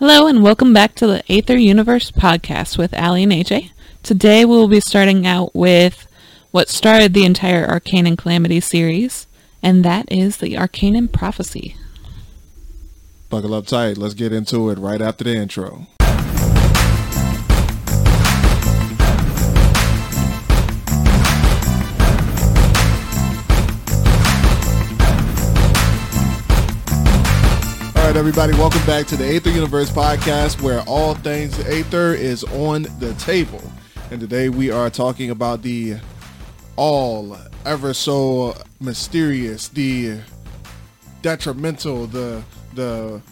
Hello and welcome back to the Aether Universe podcast with Aly and AJ. Today we will be starting out with what started the entire Arcanin Calamity series, and that is the Arcane Prophecy. Buckle up tight. Let's get into it right after the intro. Right, everybody, welcome back to the Aether Universe podcast where all things Aether is on the table. And today we are talking about the all ever so mysterious, the detrimental, the the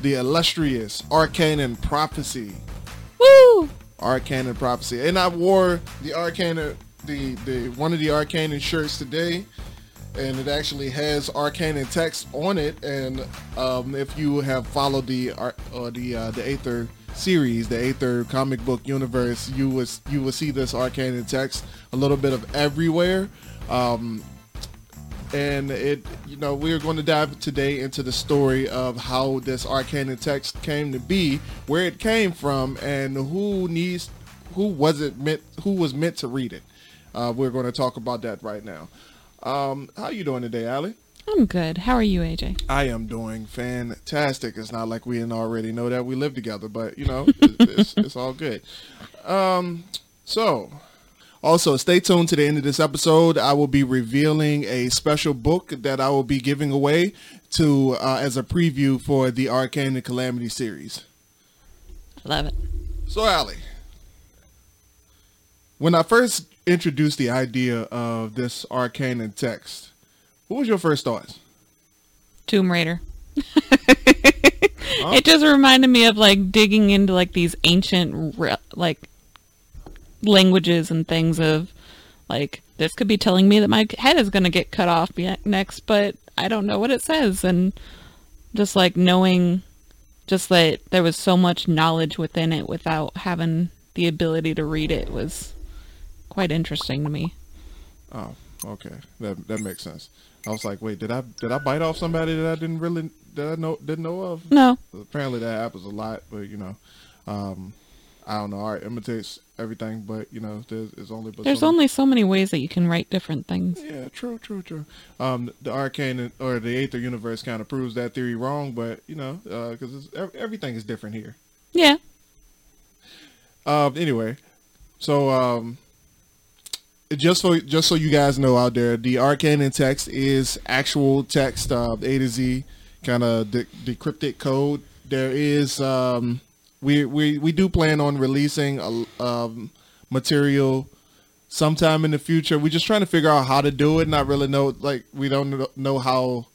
the illustrious Arcanin prophecy. Woo! Arcanin prophecy. And I wore the arcane the the one of the arcane shirts today and it actually has arcane text on it. And um, if you have followed the uh, the uh, the Aether series, the Aether comic book universe, you will you will see this arcane text a little bit of everywhere. Um, and it you know we're going to dive today into the story of how this arcane text came to be where it came from and who needs who was it meant who was meant to read it. Uh, we're going to talk about that right now um, how you doing today Aly I'm good. How are you, AJ? i am doing fantastic it's not like we didn't already know that we live together but you know it's, it's, it's all good um, so also, stay tuned to the end of this episode. I will be revealing a special book that I will be giving away to uh, as a preview for the Arcanin Calamity series. Love it. So, Aly, when I first introduced the idea of this Arcanin text, what was your first thoughts? Tomb Raider. It just reminded me of like digging into like these ancient re- like languages and things of like this could be telling me that my head is going to get cut off next, but I don't know what it says and just like knowing just that there was so much knowledge within it without having the ability to read it was quite interesting to me. Oh, okay, that that makes sense. I was like, wait, did I did I bite off somebody that I didn't really that I know didn't know of? No. apparently that happens a lot, but you know, um, I don't know. Art imitates everything, but you know, there's, there's only but There's so only so many ways that you can write different things. yeah, true, true, true. Um, the arcane or the Aether universe kind of proves that theory wrong, but you know, because everything is different here. Yeah. Um, anyway, so um, just so just so you guys know out there, the arcane text is actual text, uh, A to Z, kind of de- decrypted code. There is um, we we we do plan on releasing a um, material sometime in the future. We're just trying to figure out how to do it. Not really know like we don't know how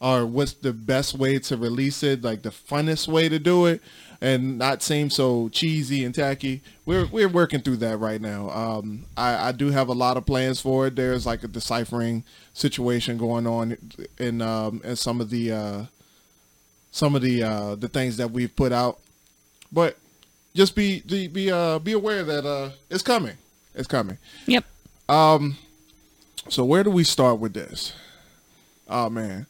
or what's the best way to release it, like the funnest way to do it, and not seem so cheesy and tacky. We're we're working through that right now. Um, I, I do have a lot of plans for it. There's like a deciphering situation going on in um in some of the uh, some of the uh, the things that we've put out, but just be be be uh be aware that uh it's coming. It's coming. Yep. So where do we start with this? Oh man,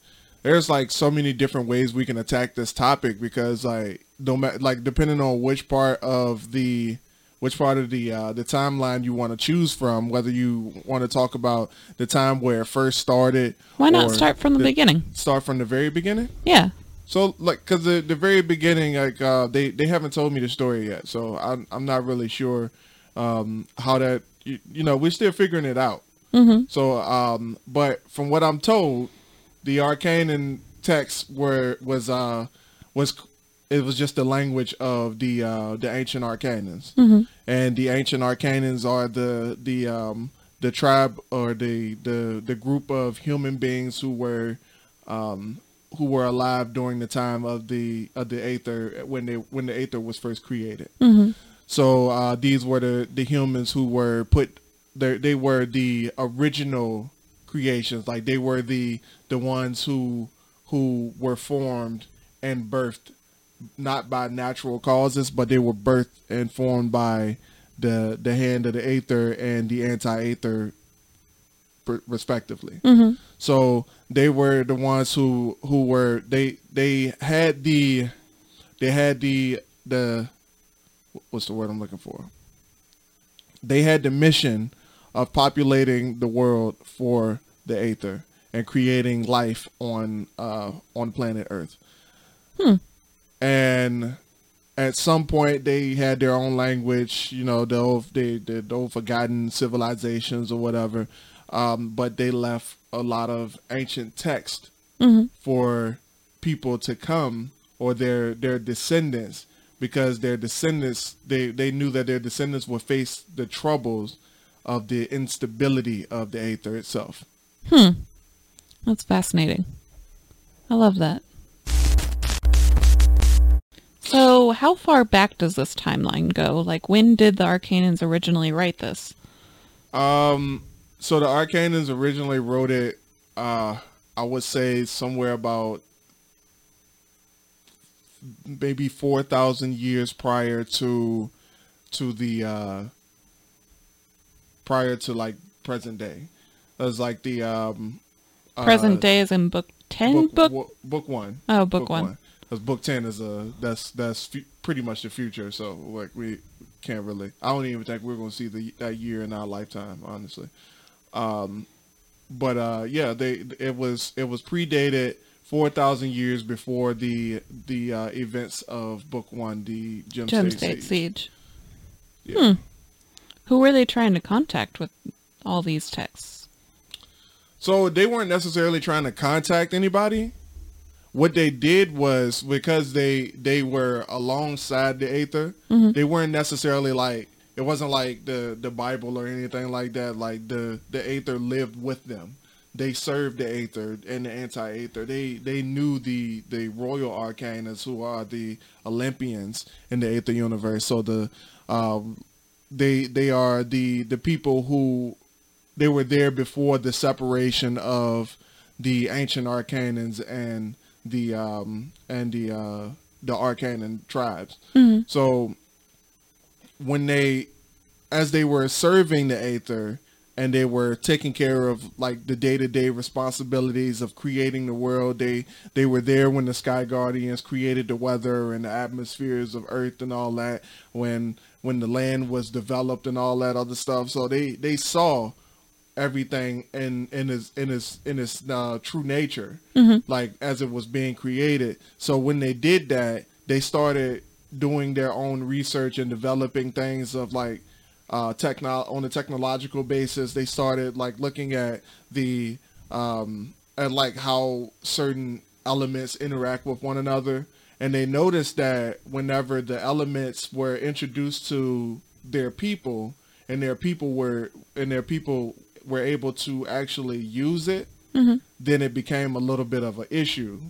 there's like so many different ways we can attack this topic because like no matter like depending on which part of the which part of the uh, the timeline you want to choose from, whether you want to talk about the time where it first started. Why not start from the beginning? Start from the very beginning. Yeah. So like, cause the the very beginning, like uh, they they haven't told me the story yet, so I'm I'm not really sure um, how that you, you know we're still figuring it out. Mm-hmm. So, um, but from what I'm told, the arcane text were was uh was it was just the language of the uh the ancient arcanans, and the ancient arcanans are the the um the tribe or the the the group of human beings who were um who were alive during the time of the of the aether when they when the aether was first created. So uh, these were the, the humans who were put they they were the original creations. Like they were the the ones who who were formed and birthed not by natural causes, but they were birthed and formed by the the hand of the aether and the anti-aether per- respectively. Mm-hmm. So they were the ones who who were they they had the they had the the what's the word I'm looking for? They had the mission of populating the world for the Aether and creating life on uh, on planet Earth. Hmm. And at some point, they had their own language. You know, the old, they the old forgotten civilizations or whatever. Um, but they left a lot of ancient text hmm for people to come or their their descendants because their descendants they they knew that their descendants would face the troubles of the instability of the aether itself. Hmm. That's fascinating. I love that. So, how far back does this timeline go? Like, when did the Arcanans originally write this? Um, so the Arcanans originally wrote it, uh, I would say somewhere about maybe four thousand years prior to to the uh, prior to like present day. Was like the um, Present uh, day is in book 10? Book? book book one. oh, book, one. Because book ten is a that's that's fu- pretty much the future. So like we can't really. I don't even think we're gonna see the that year in our lifetime, honestly. Um, but uh, yeah, they it was it was predated four thousand years before the the uh, events of book one, the Gem, Gem State, State Siege. Siege. Yeah. Hmm. Who were they trying to contact with all these texts? So they weren't necessarily trying to contact anybody. What they did was because they they were alongside the Aether, Mhm. they weren't necessarily like it wasn't like the the Bible or anything like that. Like the the Aether lived with them. They served the Aether and the anti-Aether. They they knew the the royal arcanans who are the Olympians in the Aether universe. So the um, they they are the the people who they were there before the separation of the ancient arcanans and the um and the uh the arcanan tribes Mhm. so when they as they were serving the aether and they were taking care of like the day-to-day responsibilities of creating the world they they were there when the sky guardians created the weather and the atmospheres of earth and all that when when the land was developed and all that other stuff. So they they saw everything in in his in his in his uh, true nature like as it was being created. So when they did that they started doing their own research and developing things of like uh techno on a technological basis they started like looking at the um at like how certain elements interact with one another and they noticed that whenever the elements were introduced to their people and their people were and their people were able to actually use it mm-hmm. then it became a little bit of an issue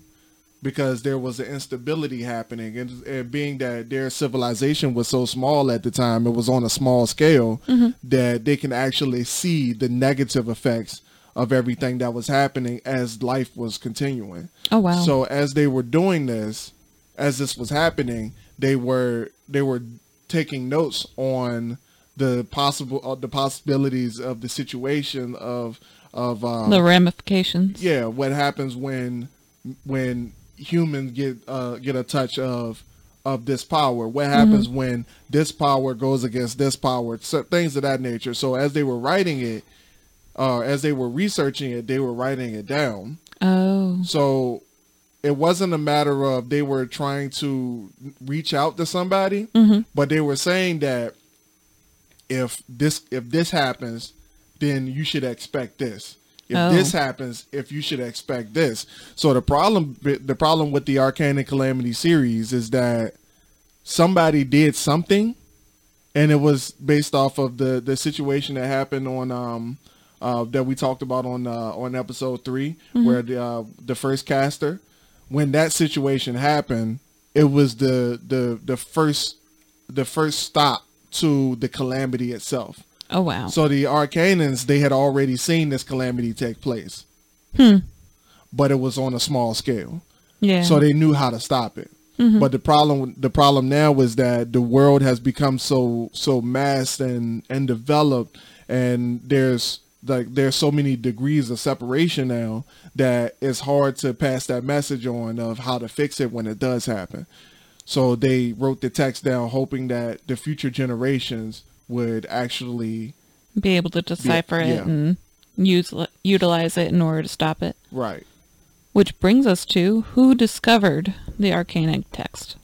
because there was an instability happening. And, and being that their civilization was so small at the time it was on a small scale mm-hmm. that they can actually see the negative effects of everything that was happening as life was continuing. Oh, wow. so as they were doing this as this was happening they were they were taking notes on the possible uh, the possibilities of the situation of of um, the ramifications. yeah what happens when when humans get uh get a touch of of this power. What happens when this power goes against this power? So things of that nature. So as they were writing it uh as they were researching it they were writing it down. Oh. so it wasn't a matter of they were trying to reach out to somebody Mhm. but they were saying that if this if this happens then you should expect this if Oh. this happens if you should expect this so the problem the problem with the Arcanin calamity series is that somebody did something and it was based off of the the situation that happened on um uh that we talked about on uh on episode 3 where the uh the first caster when that situation happened it was the the the first the first stop to the calamity itself Oh, wow. so the Arcanans, they had already seen this calamity take place, Hmm. but it was on a small scale. Yeah. So they knew how to stop it. But the problem, the problem now is that the world has become so so massed and and developed, and there's like there's so many degrees of separation now that it's hard to pass that message on of how to fix it when it does happen. So they wrote the text down, hoping that the future generations would actually Be able to decipher yeah. it and use utilize it in order to stop it. right. Which brings us to who discovered the arcanic text.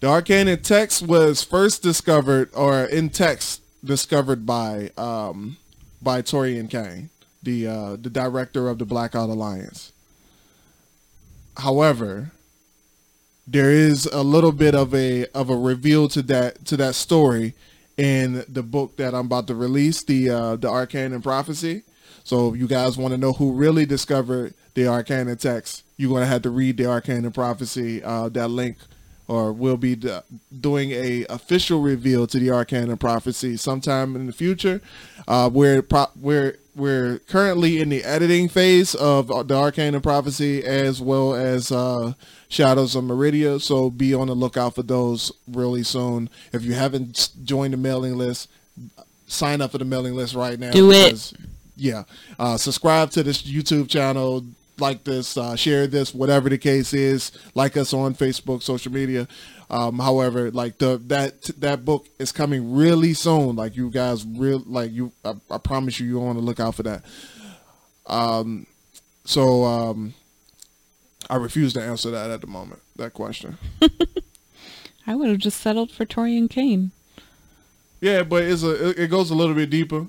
The arcane text was first discovered, or in text discovered by um, by Torian Kane, the uh, the director of the Blackout Alliance. However, there is a little bit of a of a reveal to that to that story in the book that I'm about to release, the uh, the Arcanin Prophecy. So if you guys want to know who really discovered the Arcane text, you're going to have to read the Arcanin Prophecy. Uh, that link, or we'll be d- doing a official reveal to the Arcanin Prophecy sometime in the future. Uh, we're pro- we're we're currently in the editing phase of the Arcanin Prophecy as well as uh, Shadows of Meridia. So be on the lookout for those really soon. If you haven't joined the mailing list, sign up for the mailing list right now. Do it. Yeah. Uh, subscribe to this YouTube channel. Like this, uh, share this, whatever the case is. Like us on Facebook, social media. Um, however, like the that that book is coming really soon. Like you guys, real like you, I, I promise you, you're on the lookout for that. Um, so um, I refuse to answer that at the moment. That question. I would have just settled for Torian Kane. Yeah, but it's a it goes a little bit deeper,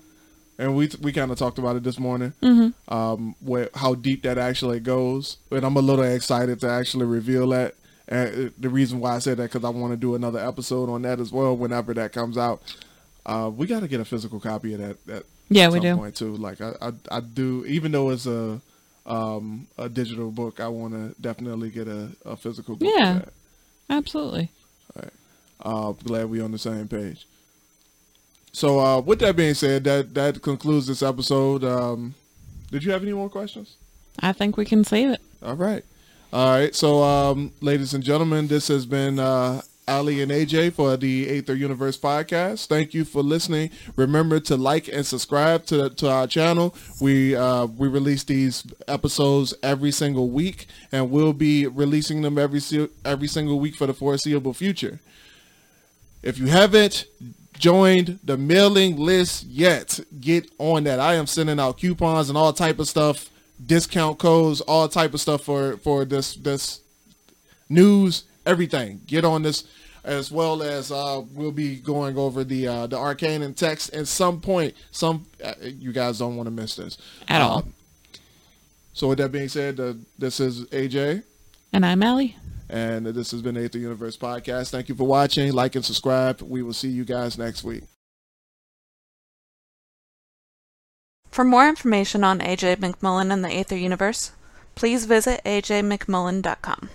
and we we kind of talked about it this morning. Mm-hmm. Um, where how deep that actually goes, and I'm a little excited to actually reveal that. And uh, the reason why I said that because I want to do another episode on that as well whenever that comes out. Uh, we got to get a physical copy of that. That Yeah, we do. point too. Like I, I I do, even though it's a um a digital book, I want to definitely get a, a physical book. of Yeah. Absolutely. Uh, glad we on the same page. So, uh, with that being said, that that concludes this episode. Um, did you have any more questions? I think we can save it. All right, all right. So, um, ladies and gentlemen, this has been uh, Aly and AJ for the Aether Universe podcast. Thank you for listening. Remember to like and subscribe to to our channel. We uh, we release these episodes every single week, and we'll be releasing them every every single week for the foreseeable future. If you haven't joined the mailing list yet, get on that. I am sending out coupons and all type of stuff, discount codes, all type of stuff for for this this news, everything. Get on this as well as uh, we'll be going over the uh, the Arcanin text at some point. Some uh, you guys don't want to miss this At all. Um, So with that being said, uh, this is AJ. And I'm Aly. And this has been Aether Universe Podcast. Thank you for watching. Like and subscribe. We will see you guys next week. For more information on AJ McMullen and the Aether Universe, please visit ajmcmullen.com.